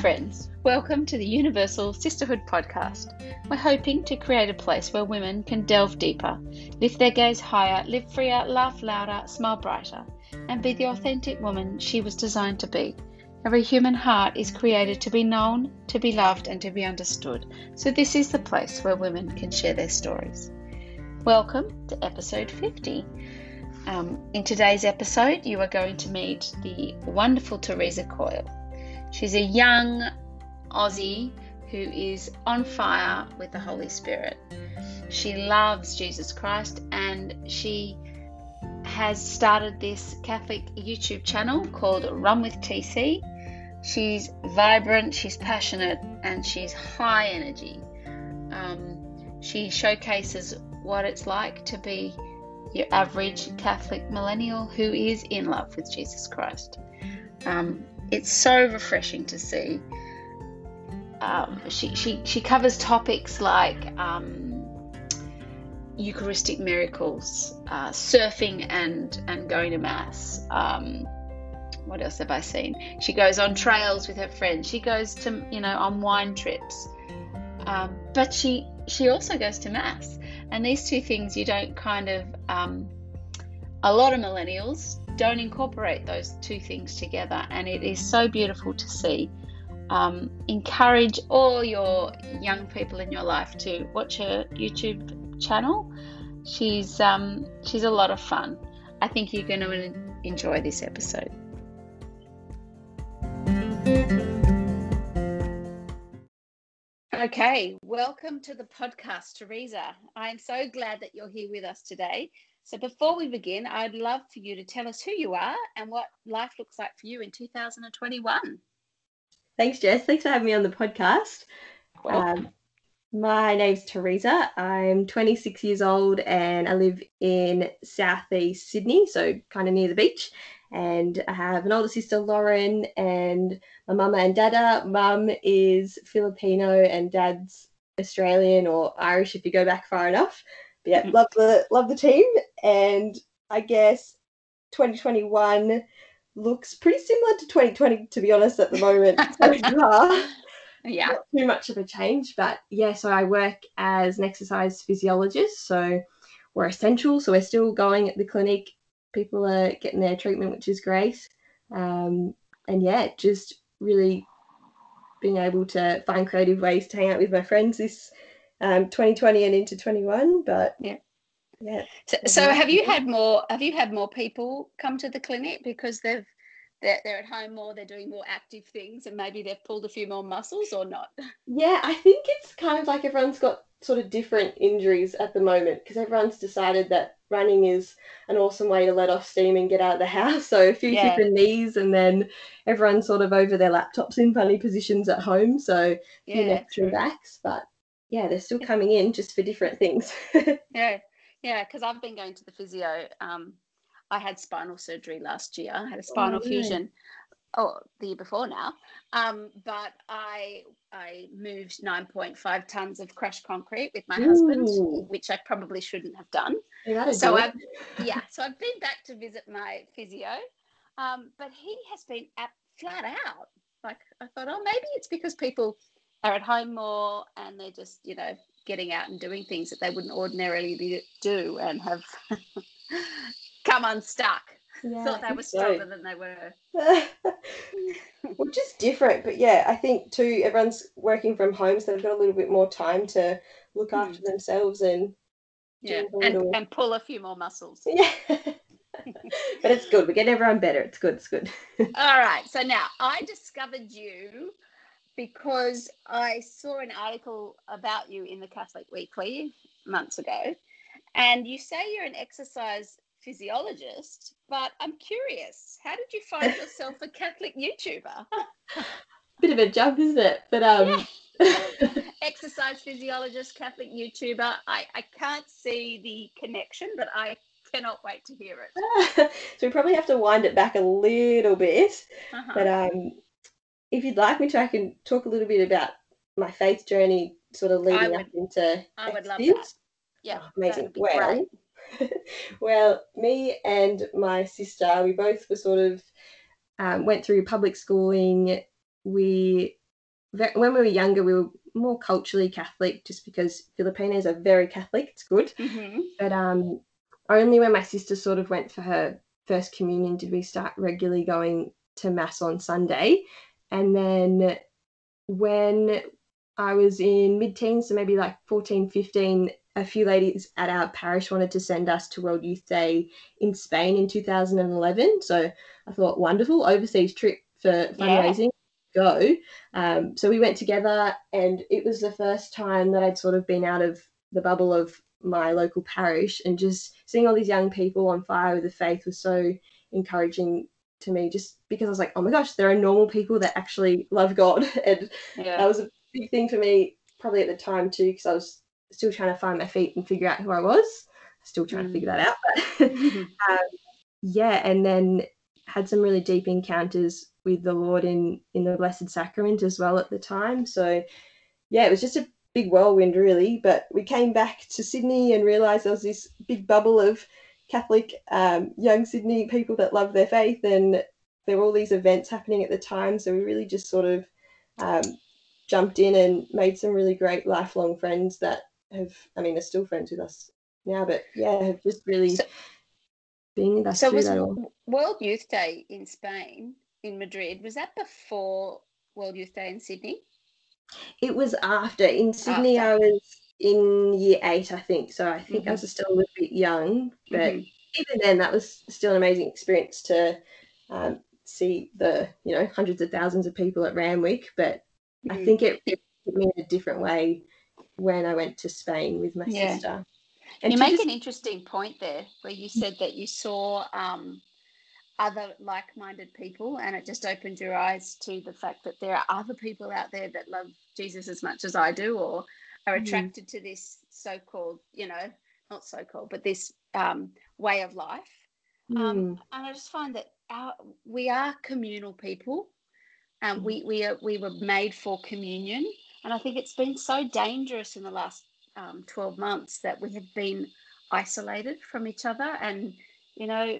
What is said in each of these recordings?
friends. Welcome to the Universal Sisterhood podcast. We're hoping to create a place where women can delve deeper, lift their gaze higher, live freer, laugh louder, smile brighter, and be the authentic woman she was designed to be. Every human heart is created to be known, to be loved, and to be understood. So, this is the place where women can share their stories. Welcome to episode 50. Um, in today's episode, you are going to meet the wonderful Teresa Coyle. She's a young Aussie who is on fire with the Holy Spirit. She loves Jesus Christ and she has started this Catholic YouTube channel called Run with TC. She's vibrant, she's passionate, and she's high energy. Um, she showcases what it's like to be your average Catholic millennial who is in love with Jesus Christ. Um, it's so refreshing to see. Um, she, she, she covers topics like um, Eucharistic miracles, uh, surfing and, and going to Mass. Um, what else have I seen? She goes on trails with her friends. She goes to, you know, on wine trips. Um, but she, she also goes to Mass. And these two things you don't kind of, um, a lot of millennials don't incorporate those two things together, and it is so beautiful to see. Um, encourage all your young people in your life to watch her YouTube channel. She's um, she's a lot of fun. I think you're going to enjoy this episode. Okay, welcome to the podcast, Teresa. I'm so glad that you're here with us today. So before we begin, I'd love for you to tell us who you are and what life looks like for you in 2021. Thanks, Jess. Thanks for having me on the podcast. Um, my name's Teresa. I'm 26 years old and I live in southeast Sydney, so kind of near the beach. And I have an older sister, Lauren, and my mama and dada. Mum is Filipino and dad's Australian or Irish if you go back far enough yeah, love the love the team, and I guess 2021 looks pretty similar to 2020 to be honest at the moment. Yeah. Not too much of a change but yeah so i work as an exercise physiologist so we're essential so we're still going at the clinic. People are getting their treatment which is great. Um, and yeah just really being able to find creative ways to hang out with my friends this um, 2020 and into 21. But yeah, yeah. So, so have you had more? Have you had more people come to the clinic because they've they're, they're at home more, they're doing more active things, and maybe they've pulled a few more muscles or not? Yeah, I think it's kind of like everyone's got sort of different injuries at the moment because everyone's decided that running is an awesome way to let off steam and get out of the house. So a few yeah. and knees, and then everyone's sort of over their laptops in funny positions at home. So yeah, few necks and backs, but yeah, they're still coming in just for different things. yeah, yeah, because I've been going to the physio. Um, I had spinal surgery last year. I had a spinal oh, fusion. Oh, the year before now. Um, but I I moved 9.5 tons of crushed concrete with my Ooh. husband, which I probably shouldn't have done. so I've yeah, so I've been back to visit my physio. Um, but he has been at, flat out. Like I thought, oh, maybe it's because people are at home more and they're just, you know, getting out and doing things that they wouldn't ordinarily do and have come unstuck. Yeah, Thought they were stronger so. than they were. Which is different, but yeah, I think too everyone's working from home, so they've got a little bit more time to look after mm. themselves and yeah, and, and pull a few more muscles. Yeah. but it's good. We get everyone better. It's good. It's good. All right. So now I discovered you because I saw an article about you in the Catholic Weekly months ago, and you say you're an exercise physiologist, but I'm curious, how did you find yourself a Catholic YouTuber? Bit of a jump, isn't it? But um yeah. exercise physiologist, Catholic YouTuber. I, I can't see the connection, but I cannot wait to hear it. so we probably have to wind it back a little bit. Uh-huh. But um if you'd like me to, I can talk a little bit about my faith journey, sort of leading would, up into. I would love that. Yeah, oh, amazing. Well, well, me and my sister, we both were sort of um, went through public schooling. We when we were younger, we were more culturally Catholic, just because Filipinos are very Catholic. It's good, Mm-hmm. but um, only when my sister sort of went for her first communion did we start regularly going to mass on Sunday, and then when I was in mid-teens, so maybe like 14, 15, a few ladies at our parish wanted to send us to World Youth Day in Spain in 2011. So I thought, wonderful, overseas trip for fundraising, go. Um, so we went together, and it was the first time that I'd sort of been out of the bubble of my local parish, and just seeing all these young people on fire with the faith was so encouraging to me just because I was like, oh my gosh, there are normal people that actually love God. And Yeah. that was a big thing for me probably at the time too, because I was still trying to find my feet and figure out who I was. Still trying Mm. to figure that out. But yeah, and then had some really deep encounters with the Lord in in the Blessed Sacrament as well at the time. So yeah, it was just a big whirlwind really. But we came back to Sydney and realised there was this big bubble of Catholic um, young Sydney people that love their faith, and there were all these events happening at the time. So we really just sort of um, jumped in and made some really great lifelong friends that have, I mean, are still friends with us now. But yeah, have just really So- been with us So was. World Youth Day in Spain, in Madrid, was that before World Youth Day in Sydney? It was after in Sydney. After. I was in year eight, I think. So I think I Mhm. was still a little bit young, but Mhm. even then, that was still an amazing experience to um, see the you know hundreds of thousands of people at Randwick. But I Mhm. think it, it hit me in a different way when I went to Spain with my Yeah. sister. And you make just- an interesting point there where you said that you saw um, other like-minded people and it just opened your eyes to the fact that there are other people out there that love jesus as much as i do or are Mhm. attracted to this so-called you know not so-called but this um, way of life um, Mm, and I just find that our, we are communal people, and we we are we were made for communion. And I think it's been so dangerous in the last um, twelve months that we have been isolated from each other, and you know,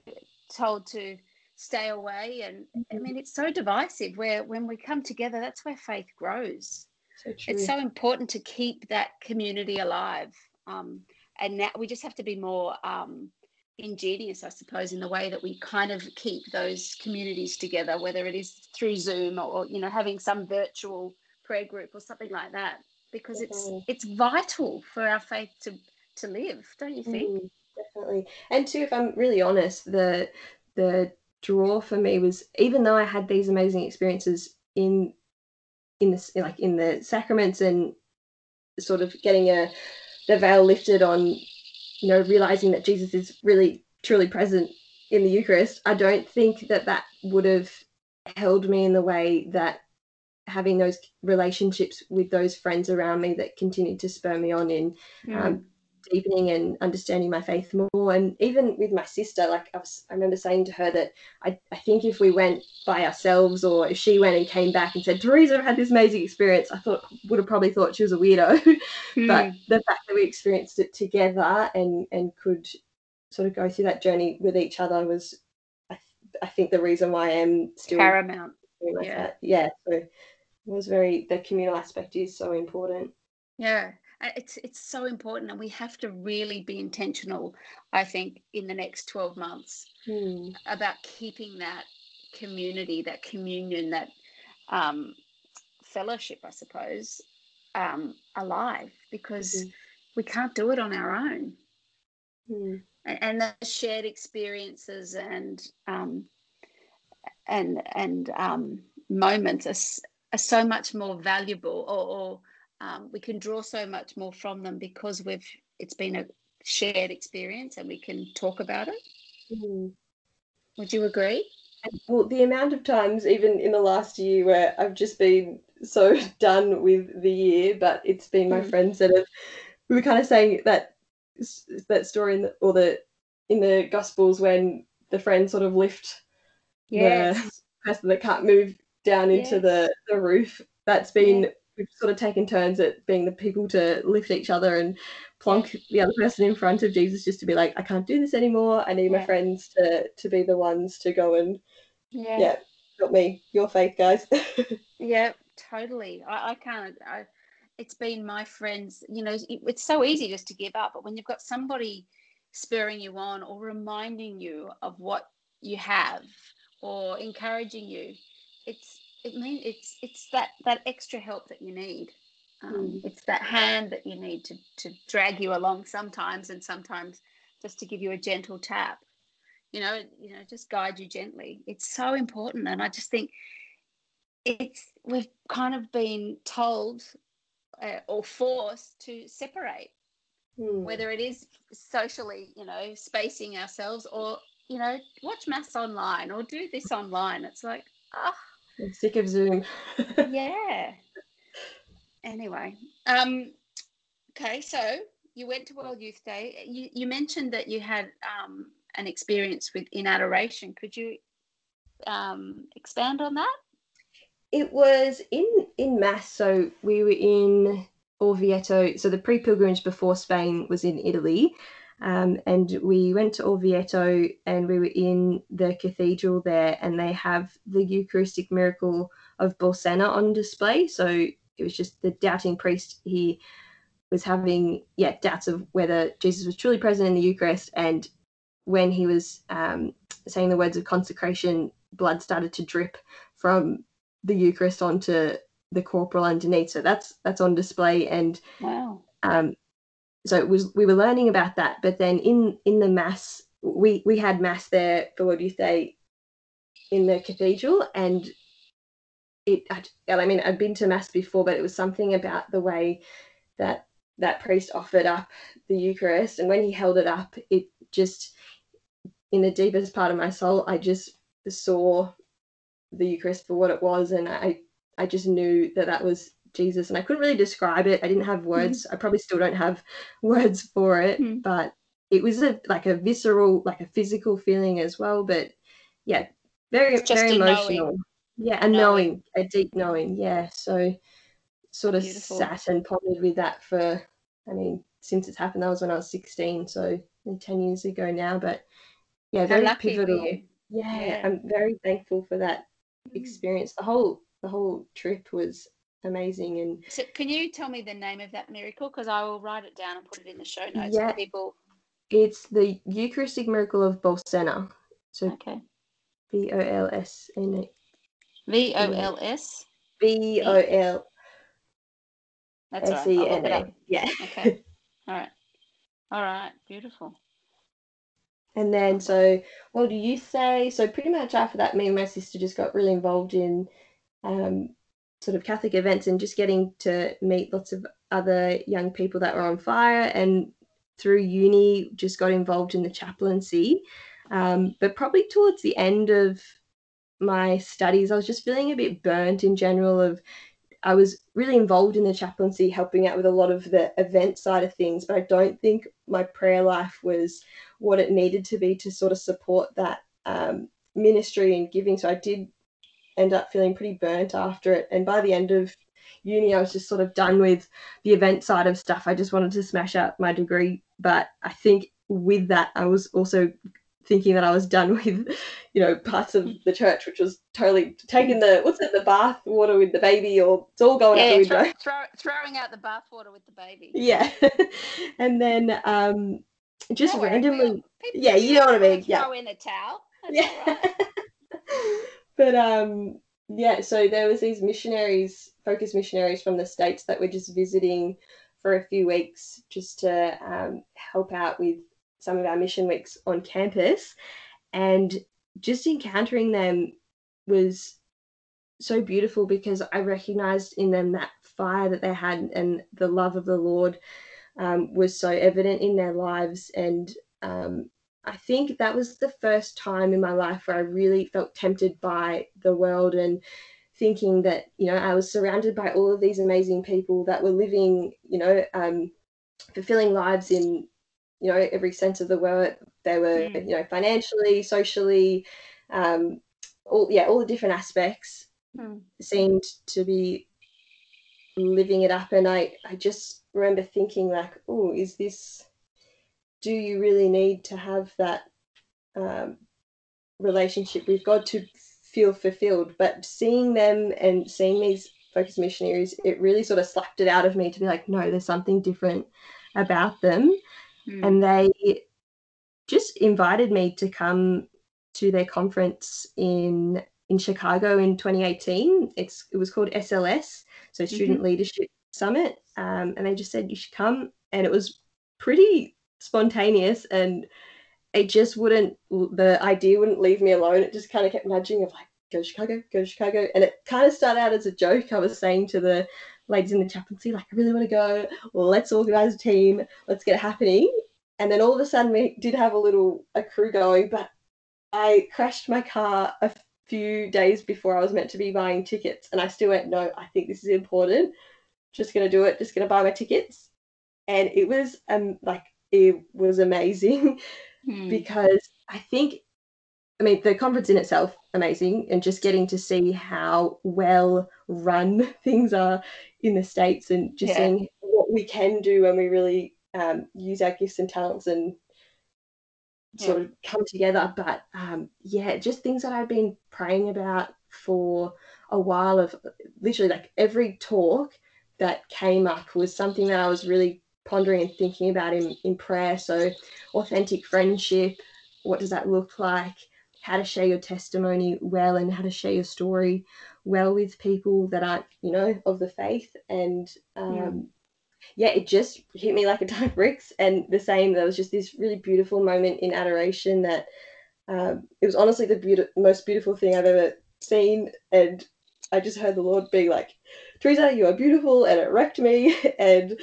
told to stay away. And I mean, it's so divisive. Where when we come together, that's where faith grows so it's so important to keep that community alive. Um, and now we just have to be more um, ingenious, I suppose, in the way that we kind of keep those communities together, whether it is through Zoom or you know having some virtual prayer group or something like that, because it's Definitely. it's vital for our faith to to live, don't you think? Mm, definitely. And too, if I'm really honest, the the draw for me was even though I had these amazing experiences in in this like in the sacraments and sort of getting a the veil lifted on, you know, realizing that Jesus is really truly present in the Eucharist. I don't think that that would have held me in the way that having those relationships with those friends around me that continued to spur me on in um, deepening and understanding my faith more. And even with my sister, like I, was, I remember saying to her that I, I think if we went by ourselves or if she went and came back and said, Teresa, I've had this amazing experience, I thought would have probably thought she was a weirdo. but Mm. the fact that we experienced it together and, and could sort of go through that journey with each other was, I, th- I think, the reason why I am still paramount. my yeah. fa- yeah. So it was very, the communal aspect is so important. Yeah, it's it's so important, and we have to really be intentional. I think in the next twelve months Hmm. about keeping that community, that communion, that um, fellowship, I suppose, um, alive because Mhm. we can't do it on our own. Hmm. And, and the shared experiences and um, and and um, moments are, are so much more valuable, or, or um, we can draw so much more from them because we've it's been a shared experience and we can talk about it. Hmm. Would you agree? Well, the amount of times, even in the last year, where I've just been so done with the year, but it's been my Mm. friends that have. We were kind of saying that that story in the or the in the Gospels when the friends sort of lift Yes. person that can't move down into the the roof. That's been we've sort of taken turns at being the people to lift each other and plonk the other person in front of Jesus just to be like, I can't do this anymore. I need my friends to to be the ones to go and Yeah. yeah, help me. Your faith, guys. Yeah, totally. I, I can't. I, it's been my friends. You know, it, it's so easy just to give up, but when you've got somebody spurring you on or reminding you of what you have or encouraging you, it's it mean it's it's that that extra help that you need. Um, mm. It's that hand that you need to to drag you along sometimes, and sometimes just to give you a gentle tap. You know, you know, just guide you gently. It's so important, and I just think it's we've kind of been told uh, or forced to separate mm. whether it is socially you know spacing ourselves or you know watch mass online or do this online it's like ah oh. Sick of zoom. Yeah. Anyway um okay so you went to world youth day. You, you mentioned that you had um an experience with in adoration could you um expand on that? It was in in mass. So we were in Orvieto. So the pre-pilgrimage before Spain was in Italy, um, and we went to Orvieto and we were in the cathedral there, and they have the Eucharistic miracle of Bolsena on display. So it was just the doubting priest. He was having yeah doubts of whether Jesus was truly present in the Eucharist, and when he was um, saying the words of consecration, blood started to drip from the Eucharist onto the corporal underneath. So that's that's on display and wow. Um, so was we were learning about that, but then in in the mass we we had mass there for what do you say in the cathedral and it I mean I'd been to mass before but it was something about the way that that priest offered up the Eucharist and when he held it up it just in the deepest part of my soul I just saw the Eucharist for what it was, and I I just knew that that was Jesus, and I couldn't really describe it. I didn't have mm-hmm. words. Mm. I probably still don't have words for it, mm. but it was a like a visceral, like a physical feeling as well. But yeah, very very emotional. Knowing. Yeah, a knowing. knowing, a deep knowing. Yeah, so sort of Beautiful. sat and pondered with that for. I mean, since it's happened, that was when I was sixteen, so ten years ago now. But yeah, very pivotal. Yeah, yeah, I'm very thankful for that experience. The whole the whole trip was amazing. And so, can you tell me the name of that miracle? Because I will write it down and put it in the show notes yeah, for people. It's the Eucharistic miracle of Bolsena. So okay. B O L S N A. V O L S. B O L. That's S E N A. Yeah. Okay. All right. All right. Beautiful. And then, so what do you say? So, pretty much after that, me and my sister just got really involved in um, sort of Catholic events and just getting to meet lots of other young people that were on fire. And through uni, just got involved in the chaplaincy. Um, but probably towards the end of my studies, I was just feeling a bit burnt in general of I was really involved in the chaplaincy, helping out with a lot of the event side of things, but I don't think my prayer life was what it needed to be to sort of support that um, ministry and giving. So I did end up feeling pretty burnt after it. And by the end of uni, I was just sort of done with the event side of stuff. I just wanted to smash out my degree. But I think with that, I was also thinking that I was done with, you know, parts of the church, which was totally taking the what's it, the bath water with the baby, or it's all going yeah, out the window. Throw, throw, throwing out the bath water with the baby. Yeah, and then um, just no randomly, yeah, you know what I mean. Yeah, throw in a towel. That's yeah, but um, yeah. So there was these missionaries, focus missionaries from the states that were just visiting for a few weeks just to um, help out with some of our mission weeks on campus and just encountering them was so beautiful because I recognized in them that fire that they had and the love of the Lord um, was so evident in their lives. And um, I think that was the first time in my life where I really felt tempted by the world and thinking that, you know, I was surrounded by all of these amazing people that were living, you know, um, fulfilling lives in you know every sense of the word they were mm. you know financially socially um all yeah all the different aspects mm. seemed to be living it up and i i just remember thinking like oh is this do you really need to have that um, relationship with god to feel fulfilled but seeing them and seeing these Focus Missionaries, it really sort of slapped it out of me to be like, no, there's something different about them. Mm. And they just invited me to come to their conference in in Chicago in 2018. It's it was called SLS, so Student mm-hmm. Leadership Summit, um, and they just said you should come, and it was pretty spontaneous and it just wouldn't the idea wouldn't leave me alone. It just kind of kept nudging of like go to chicago go to chicago. And it kind of started out as a joke. I was saying to the ladies in the chaplaincy like i really want to go let's organize a team. Let's get it happening. And then all of a sudden we did have a little a crew going but i crashed my car a few days before i was meant to be buying tickets. And i still went no i think this is important. Just gonna do it. Just gonna buy my tickets. And it was um like it was amazing hmm. because I think I mean the conference in itself amazing and just getting to see how well run things are in the states and just yeah. seeing what we can do when we really um, use our gifts and talents and sort yeah. of come together but um, yeah just things that I've been praying about for a while of literally like every talk that came up was something that I was really pondering and thinking about in, in prayer. So, authentic friendship, what does that look like? How to share your testimony well and how to share your story well with people that aren't, you know, of the faith. And um, yeah. yeah, it just hit me like a ton of bricks. And the same, there was just this really beautiful moment in adoration that um, it was honestly the be- most beautiful thing I've ever seen. And I just heard the Lord being like, Teresa, you are beautiful. And it wrecked me. and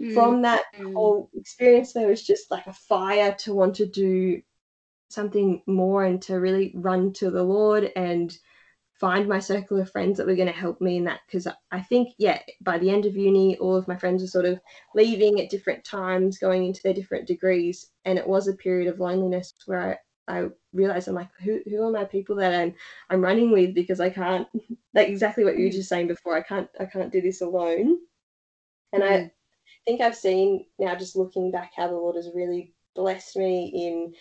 mm. from that mm. whole experience there was just like a fire to want to do something more and to really run to the lord and find my circle of friends that were going to help me in that because i think yeah by the end of uni all of my friends were sort of leaving at different times going into their different degrees and it was a period of loneliness where i, I realized i'm like who, who are my people that i'm i'm running with because i can't like exactly what you were mm. just saying before i can't i can't do this alone and mm. i think I've seen now, just looking back, how the Lord has really blessed me in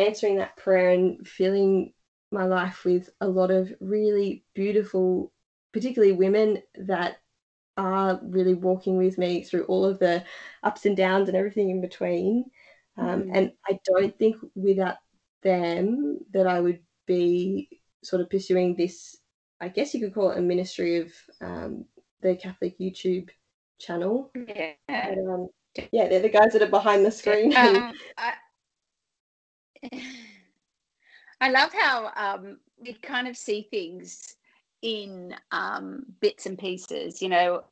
answering that prayer and filling my life with a lot of really beautiful, particularly women that are really walking with me through all of the ups and downs and everything in between. Um, mm. And I don't think without them that I would be sort of pursuing this. I guess you could call it a ministry of um, the Catholic YouTube channel. Yeah. But, um, yeah, they're the guys that are behind the screen. Um, I, I love how um, you kind of see things in um, bits and pieces. You know,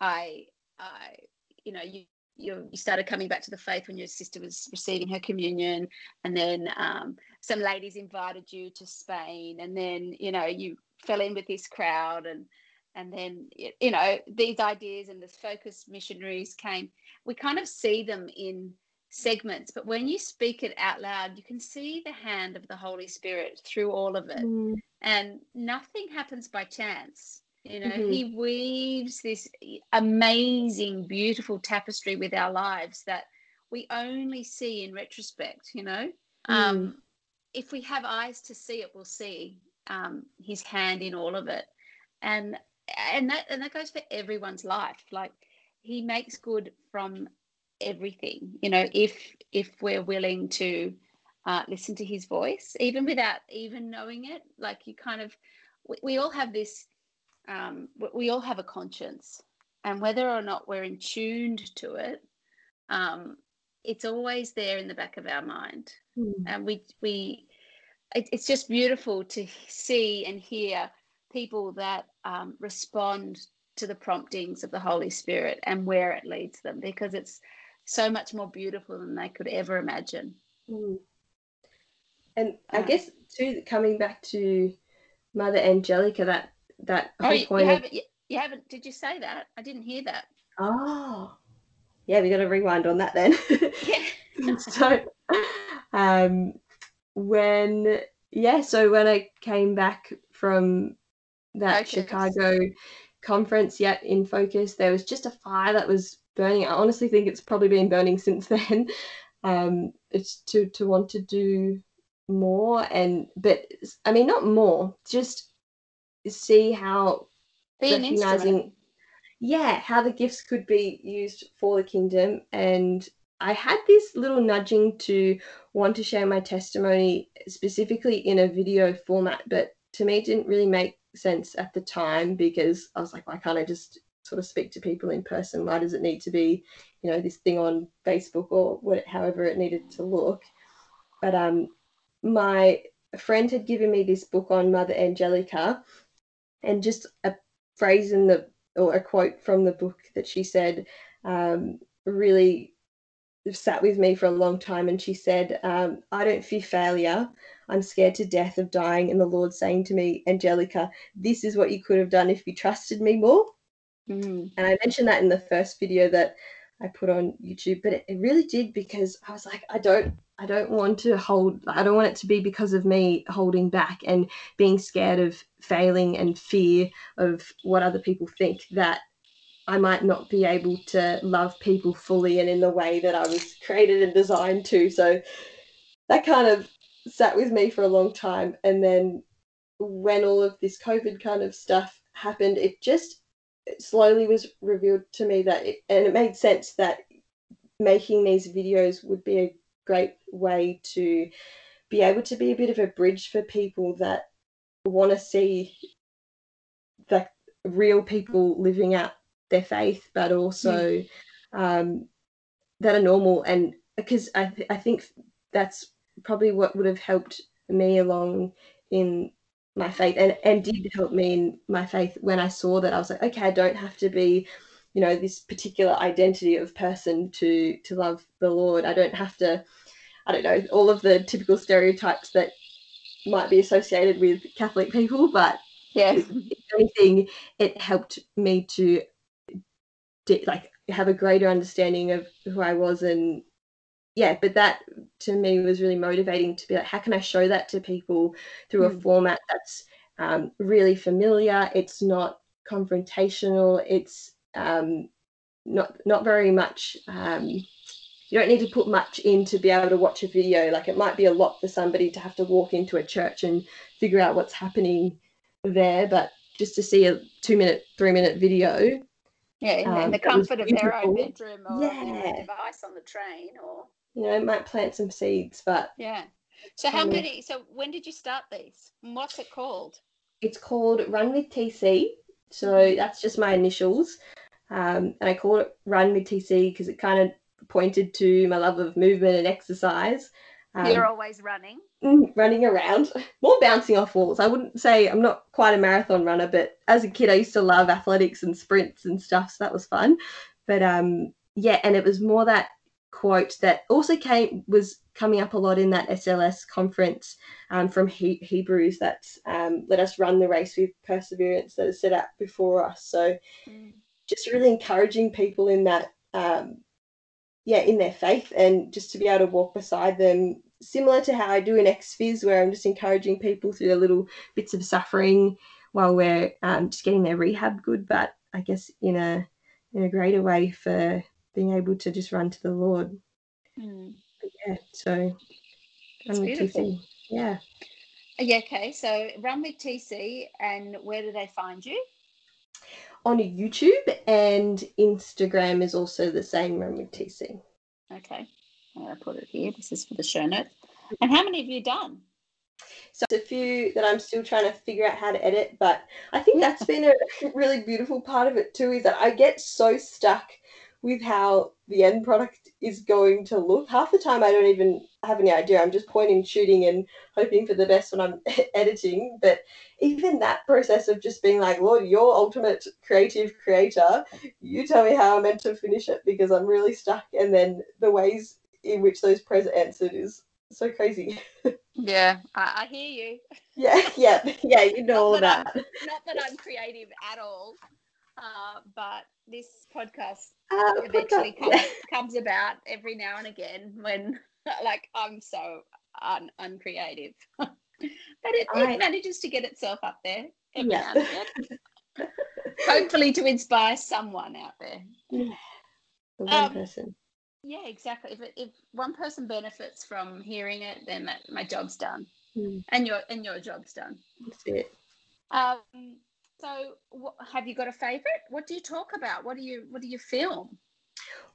I, I, you know, you you, you started coming back to the faith when your sister was receiving her communion, and then um, some ladies invited you to Spain, and then you know you fell in with this crowd, and and then you know these ideas and this focus missionaries came we kind of see them in segments but when you speak it out loud you can see the hand of the holy spirit through all of it mm. and nothing happens by chance you know mm-hmm. he weaves this amazing beautiful tapestry with our lives that we only see in retrospect you know mm. um, if we have eyes to see it we'll see um, his hand in all of it and and that and that goes for everyone's life. Like he makes good from everything you know if if we're willing to uh, listen to his voice even without even knowing it. Like you kind of we, we all have this um, we all have a conscience and whether or not we're in tuned to it um, it's always there in the back of our mind. Mm. and we we it, it's just beautiful to see and hear people that um, respond to the promptings of the Holy Spirit and where it leads them because it's so much more beautiful than they could ever imagine. Mm. And I uh, guess too, coming back to Mother Angelica, that that oh, whole point. You haven't, you haven't? Did you say that? I didn't hear that. Oh, yeah. We got to rewind on that then. Yeah. so, um, when yeah, so when I came back from that Focus. Chicago conference yet in focus. There was just a fire that was burning. I honestly think it's probably been burning since then. Um, it's to to want to do more and but I mean not more, just see how Be recognizing yeah how the gifts could be used for the kingdom and i had this little nudging to want to share my testimony specifically in a video format but to me it didn't really make sense at the time because i was like why can't i just sort of speak to people in person? Why does it need to be you know this thing on facebook or what however it needed to look? But um my friend had given me this book on mother angelica and just a phrase in the or a quote from the book that she said um, really sat with me for a long time. And she said, um, I don't fear failure. I'm scared to death of dying. And the Lord saying to me, Angelica, this is what you could have done if you trusted me more. Mm. And I mentioned that in the first video that I put on YouTube, but it, it really did because I was like, I don't I don't want to hold I don't want it to be because of me holding back and being scared of failing and fear of what other people think that I might not be able to love people fully and in the way that I was created and designed to. So that kind of sat with me for a long time. And then when all of this COVID kind of stuff happened, it just it slowly was revealed to me that, it, and it made sense that making these videos would be a great way to be able to be a bit of a bridge for people that want to see the real people living out their faith, but also mm. um, that are normal. And because I, th- I think that's probably what would have helped me along in my faith and, and did help me in my faith when I saw that I was like, okay, I don't have to be, you know, this particular identity of person to to love the Lord. I don't have to, I don't know, all of the typical stereotypes that might be associated with Catholic people, but yeah, if anything, it helped me to like have a greater understanding of who I was and yeah, but that to me was really motivating to be like, how can I show that to people through mm. a format that's um, really familiar? It's not confrontational. It's um, not not very much. Um, you don't need to put much in to be able to watch a video. Like it might be a lot for somebody to have to walk into a church and figure out what's happening there, but just to see a two minute, three minute video yeah, in, um, in the comfort of their own bedroom or yeah. device on the train or you know, it might plant some seeds, but yeah. So how many so when did you start these? And what's it called? It's called Run with TC. So that's just my initials. Um, and I called it Run with TC because it kind of pointed to my love of movement and exercise. Um, You're always running. Mm, running around, more bouncing off walls. I wouldn't say I'm not quite a marathon runner, but as a kid, I used to love athletics and sprints and stuff, so that was fun. But um, yeah, and it was more that quote that also came was coming up a lot in that SLS conference um, from he- Hebrews that's um, let us run the race with perseverance that is set out before us. So mm. just really encouraging people in that um, yeah in their faith and just to be able to walk beside them similar to how I do in ex-phys, where I'm just encouraging people through their little bits of suffering while we're um, just getting their rehab good, but I guess in a in a greater way for being able to just run to the Lord. Mm. yeah, so run with TC. Yeah. Yeah, okay. So run with TC and where do they find you? On YouTube and Instagram is also the same run with TC. Okay. I'm gonna put it here. This is for the show notes. And how many have you done? So a few that I'm still trying to figure out how to edit, but I think that's been a really beautiful part of it too. Is that I get so stuck with how the end product is going to look. Half the time, I don't even have any idea. I'm just pointing, shooting, and hoping for the best when I'm editing. But even that process of just being like, Lord, you're ultimate creative creator. You tell me how I'm meant to finish it because I'm really stuck. And then the ways in which those prayers are answered is so crazy. yeah, I, I, hear you. Yeah, yeah, yeah. You know all that. that. not that I'm creative at all, uh, but this podcast uh, eventually podcast, comes, comes about every now and again when, like, I'm so un- uncreative. but it, I, it, manages to get itself up there every yeah. now and again. Hopefully, to inspire someone out there. Yeah. The one um, person yeah exactly if, if one person benefits from hearing it then that, my job's done mm. and your and your job's done that's it Um, so, what, have you got a favourite? What do you talk about? What do you What do you film?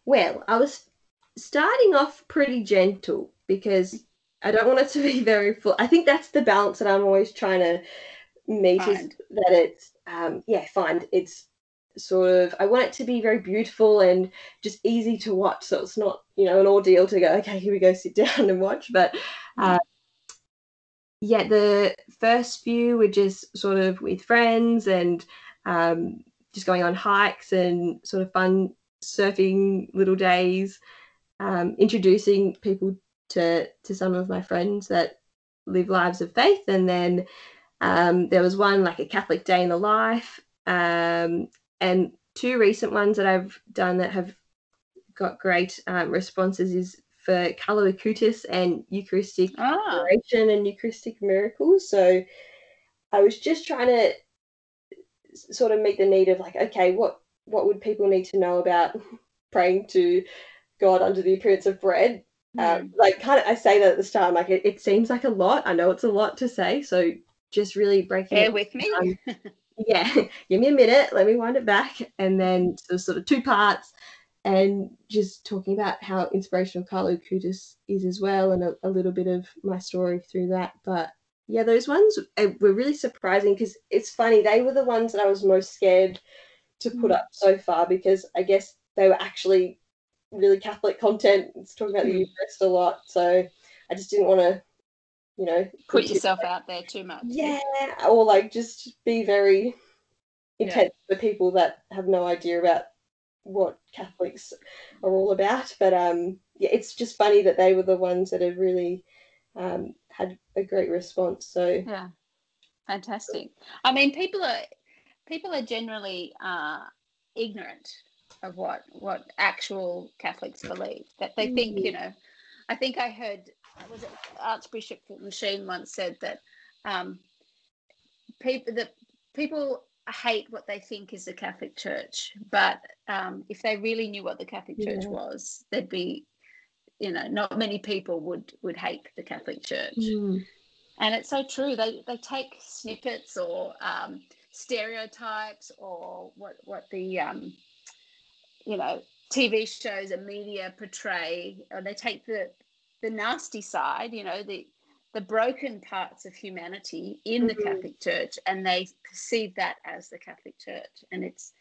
Well, I was starting off pretty gentle because I don't want it to be very full. I think that's the balance that I'm always trying to meet is that it's um yeah, find it's sort of I want it to be very beautiful and just easy to watch. So it's not, you know, an ordeal to go, okay, here we go, sit down and watch. But uh, yeah, the first few were just sort of with friends and um, just going on hikes and sort of fun surfing little days, um, introducing people to to some of my friends that live lives of faith, and then um, there was one like a Catholic day in the life, um, and two recent ones that I've done that have got great um, responses is for Acutis and Eucharistic Ah, adoration and Eucharistic miracles. So I was just trying to sort of meet the need of like, okay, what what would people need to know about praying to God under the appearance of bread? Um, like, kind of, I say that at the start. Like, it, it seems like a lot. I know it's a lot to say. So just really breaking bear it with me. yeah, give me a minute. Let me wind it back, and then so sort of two parts, and just talking about how inspirational Carlo Acutis is as well, and a, a little bit of my story through that. But yeah, those ones uh, were really surprising because it's funny. They were the ones that I was most scared to put Mm. up so far because I guess they were actually really Catholic content. It's talking about the Mm. Eucharist a lot, so I just didn't want to, you know, Put yourself out there too much. yeah, or like just be very Yeah. intense for people that have no idea about what Catholics are all about. But um, yeah, it's just funny that they were the ones that have really um, had a great response. So Yeah, fantastic. I mean, people are people are generally uh, ignorant of what what actual Catholics believe. That they think, Mm. you know, I think I heard was it Archbishop Machine once said that um, people that people hate what they think is the Catholic Church, but um, if they really knew what the Catholic Church Yeah. was, there'd be, you know, not many people would would hate the Catholic Church Mm. and it's so true they they take snippets or um, stereotypes or what what the um, you know tv shows and media portray or they take the the nasty side you know the the broken parts of humanity in the Mhm. catholic church and they perceive that as the catholic church and it's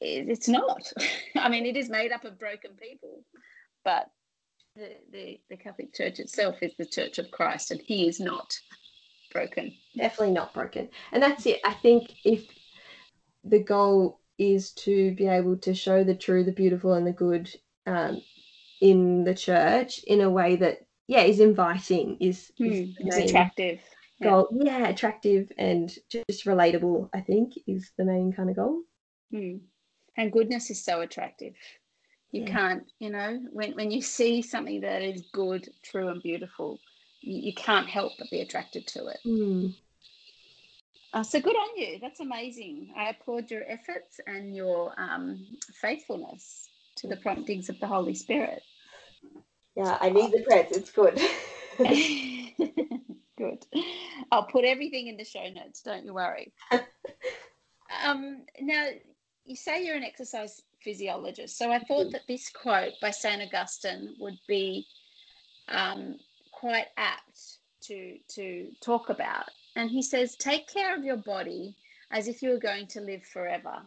it, it's not i mean it is made up of broken people but the, the, the Catholic Church itself is the Church of Christ, and He is not broken. definitely not broken. And that's it. I think if the goal is to be able to show the true, the beautiful, and the good um, in the church in a way that, yeah, is inviting, is, is main attractive. yeah. goal. Yeah, attractive and just relatable, I think, is the main kind of goal. Hmm. And goodness is so attractive. You Yeah. can't, you know, when, when you see something that is good, true, and beautiful, you, you can't help but be attracted to it. Mm. Uh, so good on you. That's amazing. I applaud your efforts and your um, faithfulness to the promptings of the Holy Spirit. Yeah, I need the press. It's good. Good. I'll put everything in the show notes. Don't you worry. um, now, you say you're an exercise physiologist, so I thought that this quote by Saint Augustine would be um, quite apt to to talk about. And he says, "Take care of your body as if you were going to live forever,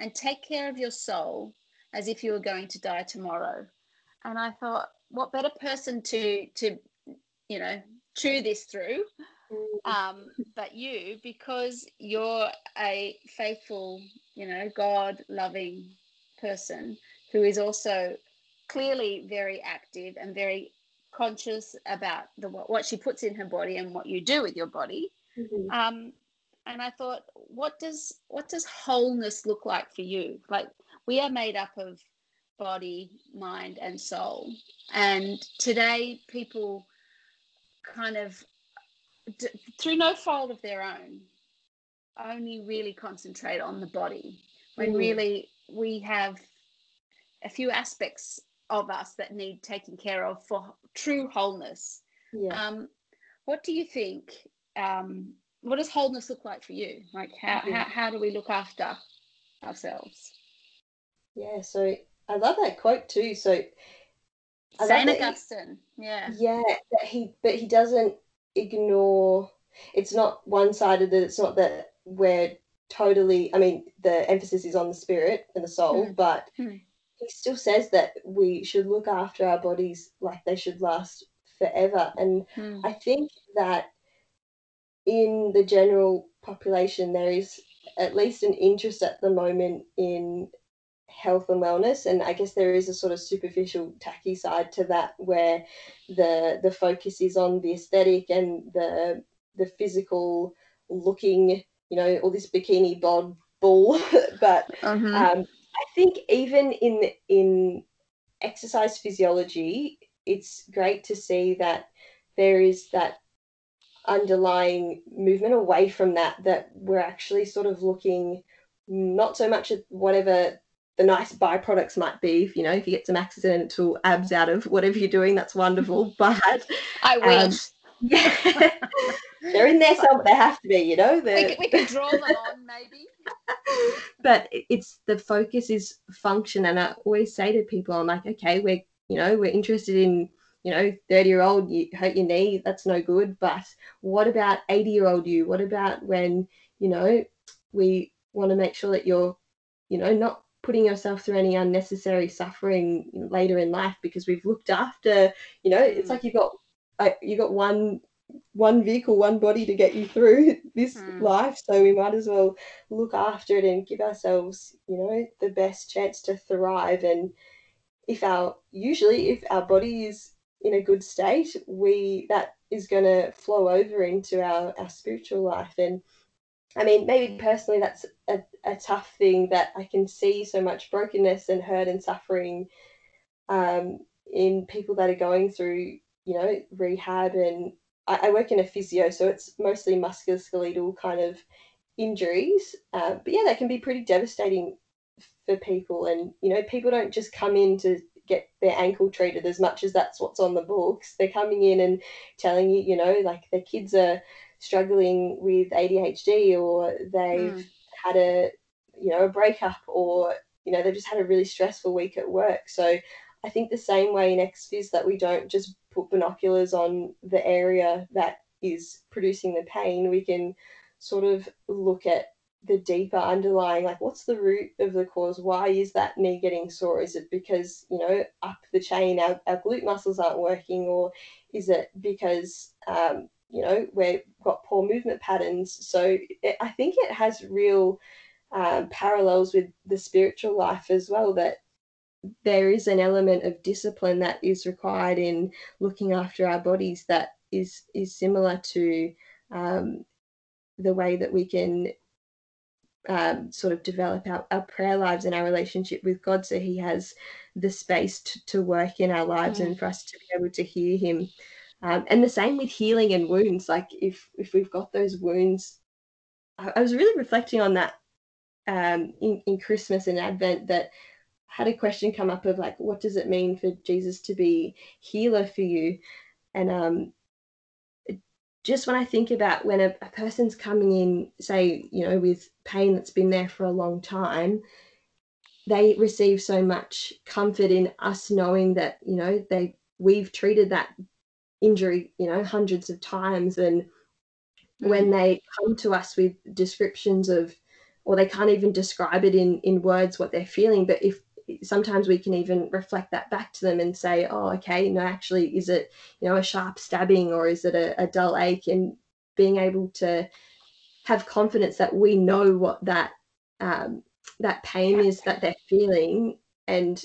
and take care of your soul as if you were going to die tomorrow." And I thought, what better person to to you know chew this through um, but you because you're a faithful you know god loving person who is also clearly very active and very conscious about the what she puts in her body and what you do with your body Mhm. um, and I thought, what does what does wholeness look like for you? Like we are made up of body, mind, and soul, and today people kind of d- through no fault of their own only really concentrate on the body when Mm. really we have a few aspects of us that need taken care of for true wholeness Yeah. um, what do you think um, what does wholeness look like for you? Like how, yeah. how, how do we look after ourselves? Yeah, so I love that quote too. So I Saint Augustine, he, yeah, yeah, that he but he doesn't ignore. It's not one sided. That it's not that we're totally. I mean, the emphasis is on the spirit and the soul, mm. but mm. he still says that we should look after our bodies like they should last forever. And mm. I think that in the general population, there is at least an interest at the moment in health and wellness and i guess there is a sort of superficial tacky side to that where the the focus is on the aesthetic and the the physical looking you know all this bikini bod bull but mm-hmm. um, i think even in in exercise physiology it's great to see that there is that underlying movement away from that that we're actually sort of looking not so much at whatever the nice byproducts might be if you know if you get some accidental abs out of whatever you're doing that's wonderful but i wish. um, yeah. They're in there somewhere they have to be you know we, can, we can draw them on maybe. But it's the focus is function and i always say to people i'm like okay we're you know we're interested in you know 30 year old you hurt your knee that's no good but what about 80 year old you? What about when you know we want to make sure that you're you know not putting yourself through any unnecessary suffering later in life because we've looked after you know it's mm. like you've got uh, you got one one vehicle one body to get you through this mm. life so we might as well look after it and give ourselves you know the best chance to thrive and if our usually if our body is in a good state we that is going to flow over into our our spiritual life and I mean, maybe personally, that's a, a tough thing that I can see so much brokenness and hurt and suffering um, in people that are going through, you know, rehab. And I, I work in a physio, so it's mostly musculoskeletal kind of injuries. Uh, but yeah, that can be pretty devastating for people. And, you know, people don't just come in to get their ankle treated as much as that's what's on the books. They're coming in and telling you, you know, like their kids are struggling with ADHD or they've mm. had a you know a breakup or you know they've just had a really stressful week at work. So I think the same way in ex-phys that we don't just put binoculars on the area that is producing the pain, we can sort of look at the deeper underlying like what's the root of the cause why is that knee getting sore is it because you know up the chain our, our glute muscles aren't working or is it because um, you know, we've got poor movement patterns. So it, I think it has real um, parallels with the spiritual life as well, that there is an element of discipline that is required in looking after our bodies that is is similar to um, the way that we can um, sort of develop our, our prayer lives and our relationship with God so he has the space to, to work in our lives mm. and for us to be able to hear him um, and the same with healing and wounds. Like if if we've got those wounds, I, I was really reflecting on that um, in, in Christmas and Advent that had a question come up of like, what does it mean for Jesus to be healer for you? And um, just when I think about when a, a person's coming in, say, you know, with pain that's been there for a long time, they receive so much comfort in us knowing that, you know, they we've treated that injury, you know, hundreds of times. And mm-hmm. when they come to us with descriptions of, or they can't even describe it in in words what they're feeling, but if sometimes we can even reflect that back to them and say, oh, okay, no, actually, is it, you know, a sharp stabbing or is it a, a dull ache? And being able to have confidence that we know what that um, that pain is that they're feeling and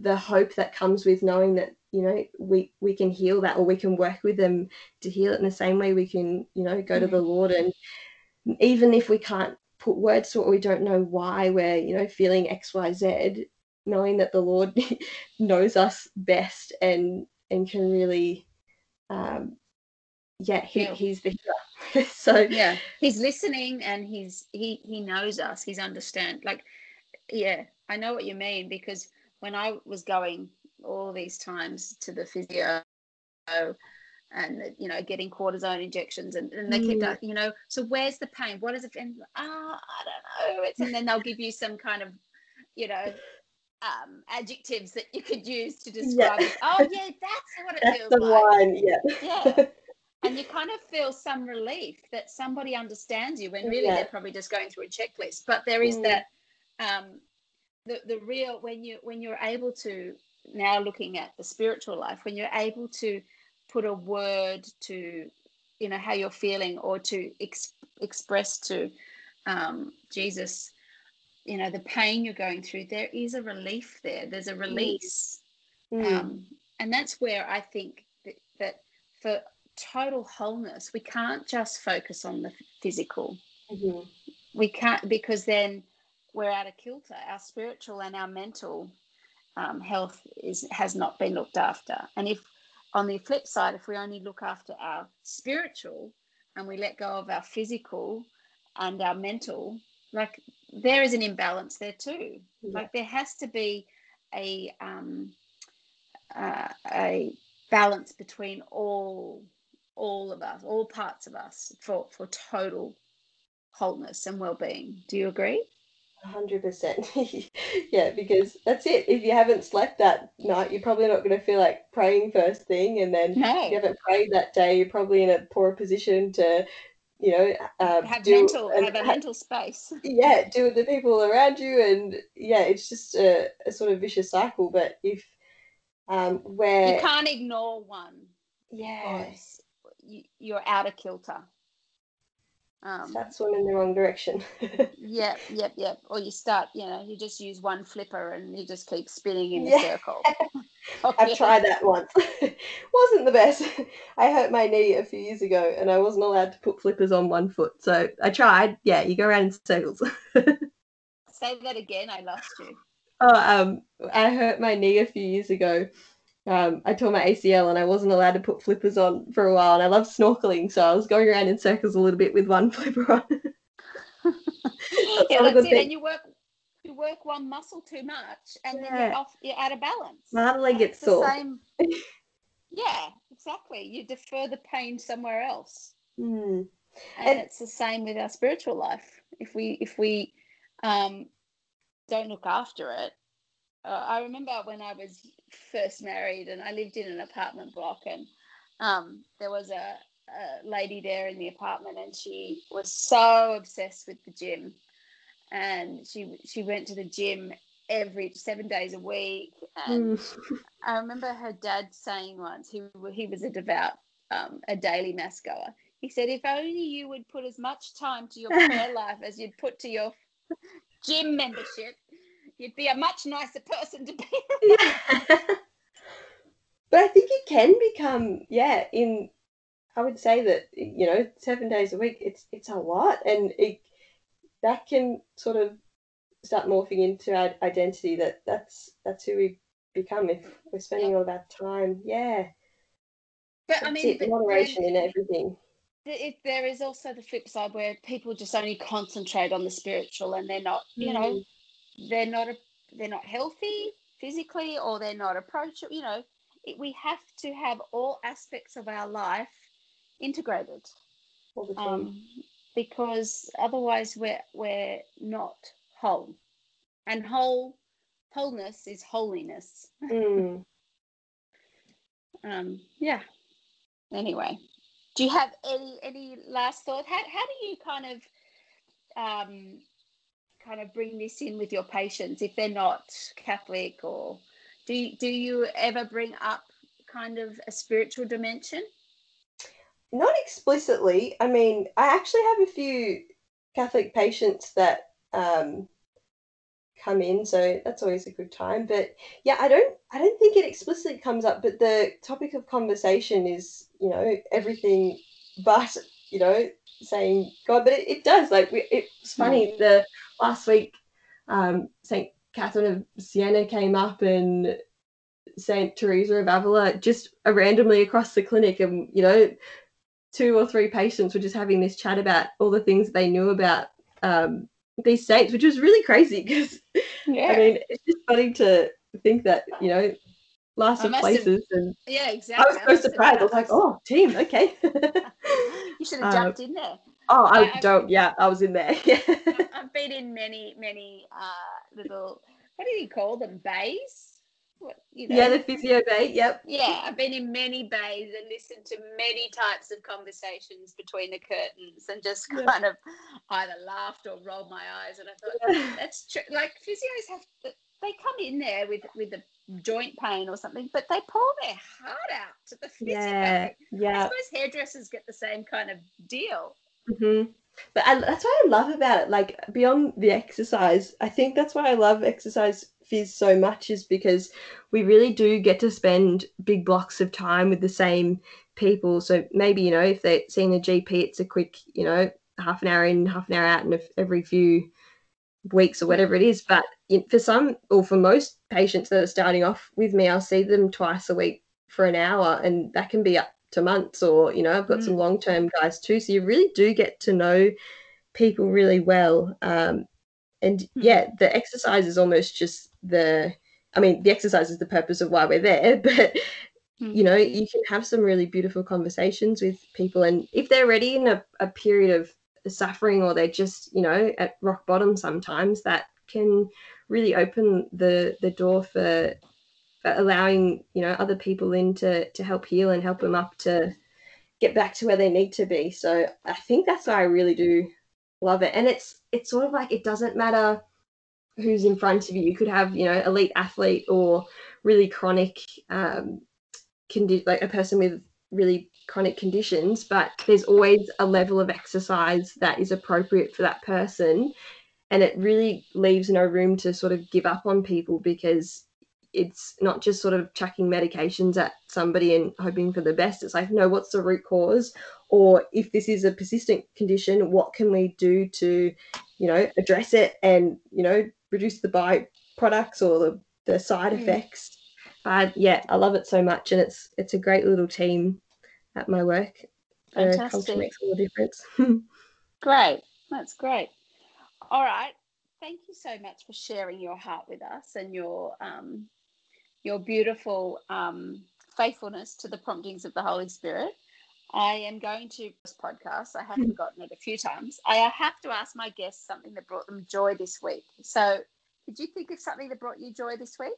the hope that comes with knowing that you know we we can heal that or we can work with them to heal it in the same way we can you know go to the lord. And even if we can't put words to it or we don't know why we're you know feeling xyz knowing that the lord knows us best and and can really um yeah he, yeah. he's the healer. So yeah he's listening and he's he he knows us. He's understand like yeah i know what you mean because when i was going all these times to the physio and you know getting cortisone injections and, and they keep Mm. you know so where's the pain what is it and ah i don't know it's and then they'll give you some kind of you know um adjectives that you could use to describe it oh yeah that's what it That's feels the like one. Yeah. yeah and you kind of feel some relief that somebody understands you when really Yeah. they're probably just going through a checklist but there is Mm. that um the, the real when you when you're able to now looking at the spiritual life when you're able to put a word to you know how you're feeling or to ex- express to um, jesus you know the pain you're going through there is a relief there there's a release Mm. um, and that's where I think that, that for total wholeness, we can't just focus on the physical. Mhm. We can't because then we're out of kilter. Our spiritual and our mental um, health is has not been looked after. And if on the flip side, if we only look after our spiritual and we let go of our physical and our mental, like there is an imbalance there too. Yeah. Like there has to be a um, uh, a balance between all all of us, all parts of us, for for total wholeness and well-being. Do you agree? Hundred percent. Yeah, because that's it. If you haven't slept that night, you're probably not going to feel like praying first thing, and then if you haven't prayed that day, you're probably in a poor position to, you know, uh, Have deal mental and have a ha- mental space. yeah, do with the people around you, and yeah, it's just a, a sort of vicious cycle. But if um, where You can't ignore one yeah, because you, you're out of kilter. Um, start swimming in the wrong direction. Yep, yep, yep. Or you start, you know, you just use one flipper and you just keep spinning in Yeah. a circle. Oh, I've yeah. tried that once. wasn't the best. I hurt my knee a few years ago, and I wasn't allowed to put flippers on one foot. So I tried. Yeah, you go around in circles. Say that again. I lost you. Oh, um, I hurt my knee a few years ago. Um, I tore my ACL and I wasn't allowed to put flippers on for a while. And I love snorkeling, so I was going around in circles a little bit with one flipper on. yeah, that's it. thing. And you work you work one muscle too much, and then you're off. You're out of balance. My other leg gets it's the sore. same. Yeah, exactly. You defer the pain somewhere else, Hmm. and, And- it's the same with our spiritual life. If we if we um, don't look after it, uh, I remember when I was first married and I lived in an apartment block, and um, there was a, a lady there in the apartment, and she was so obsessed with the gym, and she she went to the gym every seven days a week, and Hmm. I remember her dad saying once he he was a devout um, a daily mass goer. He said, "If only you would put as much time to your prayer life as you'd put to your gym membership, you'd be a much nicer person to be." Yeah. but I think it can become, yeah, in I would say that, you know, seven days a week, it's it's a lot. And it that can sort of start morphing into our identity that that's that's who we become if we're spending all that time. Yeah. But I mean, but moderation then in everything. it, there is also the flip side where people just only concentrate on the spiritual, and they're not, you know, mm. They're not a, they're not healthy physically, or they're not approachable. You know, it, we have to have all aspects of our life integrated. all the time. um, because otherwise we're we're not whole, and whole wholeness is holiness. Mm. Um, yeah. Anyway, do you have any any last thought? How how do you kind of um, kind of bring this in with your patients if they're not Catholic, or do you, do you ever bring up kind of a spiritual dimension? Not explicitly. I mean, I actually have a few Catholic patients that um, come in, so that's always a good time. But yeah, I don't, I don't think it explicitly comes up. But the topic of conversation is, you know, everything but, you know, saying God. But it, it does. Like we, it's funny. The last week, um, Saint Catherine of Siena came up and Saint Teresa of Avila just uh, randomly across the clinic, and you know two or three patients were just having this chat about all the things they knew about um, these saints, which was really crazy because Yeah. I mean it's just funny to think that you know last I of must have- places, and Yeah, exactly. I was so surprised. I was like, "Oh, team, okay." you should have um, jumped in there. Oh, I, I- don't. Yeah, I was in there. Yeah. I've been in many, many uh, little, what do you call them? Bays? What, you know? yeah, the physio bay. Yep. Yeah, I've been in many bays and listened to many types of conversations between the curtains and just Yeah. kind of either laughed or rolled my eyes. And I thought, that's true. Like physios have, they come in there with with a joint pain or something, but they pour their heart out to the physio. Yeah. I suppose hairdressers get the same kind of deal. Hmm But I, that's what I love about it. Like beyond the exercise, I think that's why I love exercise phys so much is because we really do get to spend big blocks of time with the same people. So maybe you know if they're seeing a GP, it's a quick you know half an hour in, half an hour out, and every few weeks or whatever it is. But for some or for most patients that are starting off with me, I'll see them twice a week for an hour, and that can be up to months. Or you know, I've got Mm. some long term guys too. So you really do get to know people really well. Um, and Mm. yeah, the exercise is almost just the. I mean, the exercise is the purpose of why we're there, but Mm. you know, you can have some really beautiful conversations with people, and if they're already in a, a period of suffering or they're just you know at rock bottom sometimes that can really open the the door for, allowing you know other people in to to help heal and help them up to get back to where they need to be. So i think that's why i really do love it. And it's it's sort of like it doesn't matter who's in front of you. You could have you know elite athlete or really chronic um condi- like a person with really chronic conditions, but there's always a level of exercise that is appropriate for that person. And it really leaves no room to sort of give up on people because it's not just sort of chucking medications at somebody and hoping for the best. It's like, no, what's the root cause? Or if this is a persistent condition, what can we do to, you know, address it and, you know, reduce the byproducts or the, the side Mm. effects? But yeah, I love it so much and it's it's a great little team at my work. Uh, culture makes all the difference. Great. That's great. All right. Thank you so much for sharing your heart with us and your um, your beautiful um, faithfulness to the promptings of the Holy Spirit. I am going to this podcast. I have forgotten it a few times. I have to ask my guests something that brought them joy this week. So, did you think of something that brought you joy this week?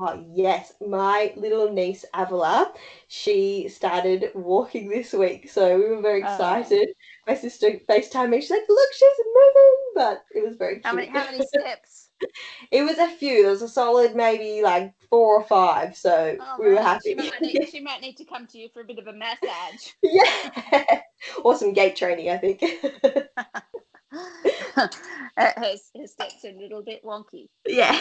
Oh, yes. My little niece, Avila, she started walking this week. So we were very Oh. excited. My sister FaceTimed me. She's like, look, she's moving. But it was very cute. How many how many steps? It was a few. There was a solid maybe like four or five. So Oh, we were happy. She might, need, she might need to come to you for a bit of a massage. yeah. or some gait training, I think. her, her her steps are a little bit wonky. yeah.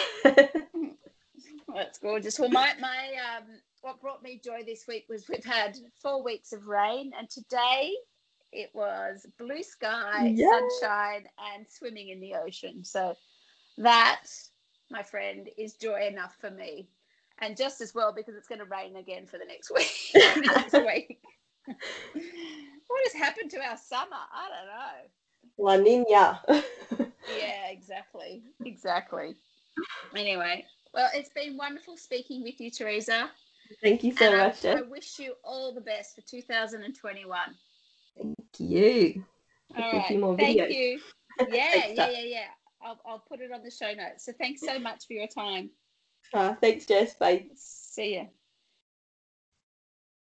That's gorgeous. Well, my my um, what brought me joy this week was we've had four weeks of rain, and today it was blue sky, Yeah. sunshine, and swimming in the ocean. So that, my friend, is joy enough for me, and just as well because it's going to rain again for the next week. next week. what has happened to our summer? I don't know. La Nina. Yeah, exactly. Exactly. Anyway, well, it's been wonderful speaking with you, Teresa. Thank you so and much, I, Jeff. wish you all the best for 2021. Thank you. All Hopefully a few more Thank videos. you. Yeah, yeah, yeah, yeah. I'll, I'll put it on the show notes. So thanks so much for your time. Uh, thanks, Jess. Bye. See you.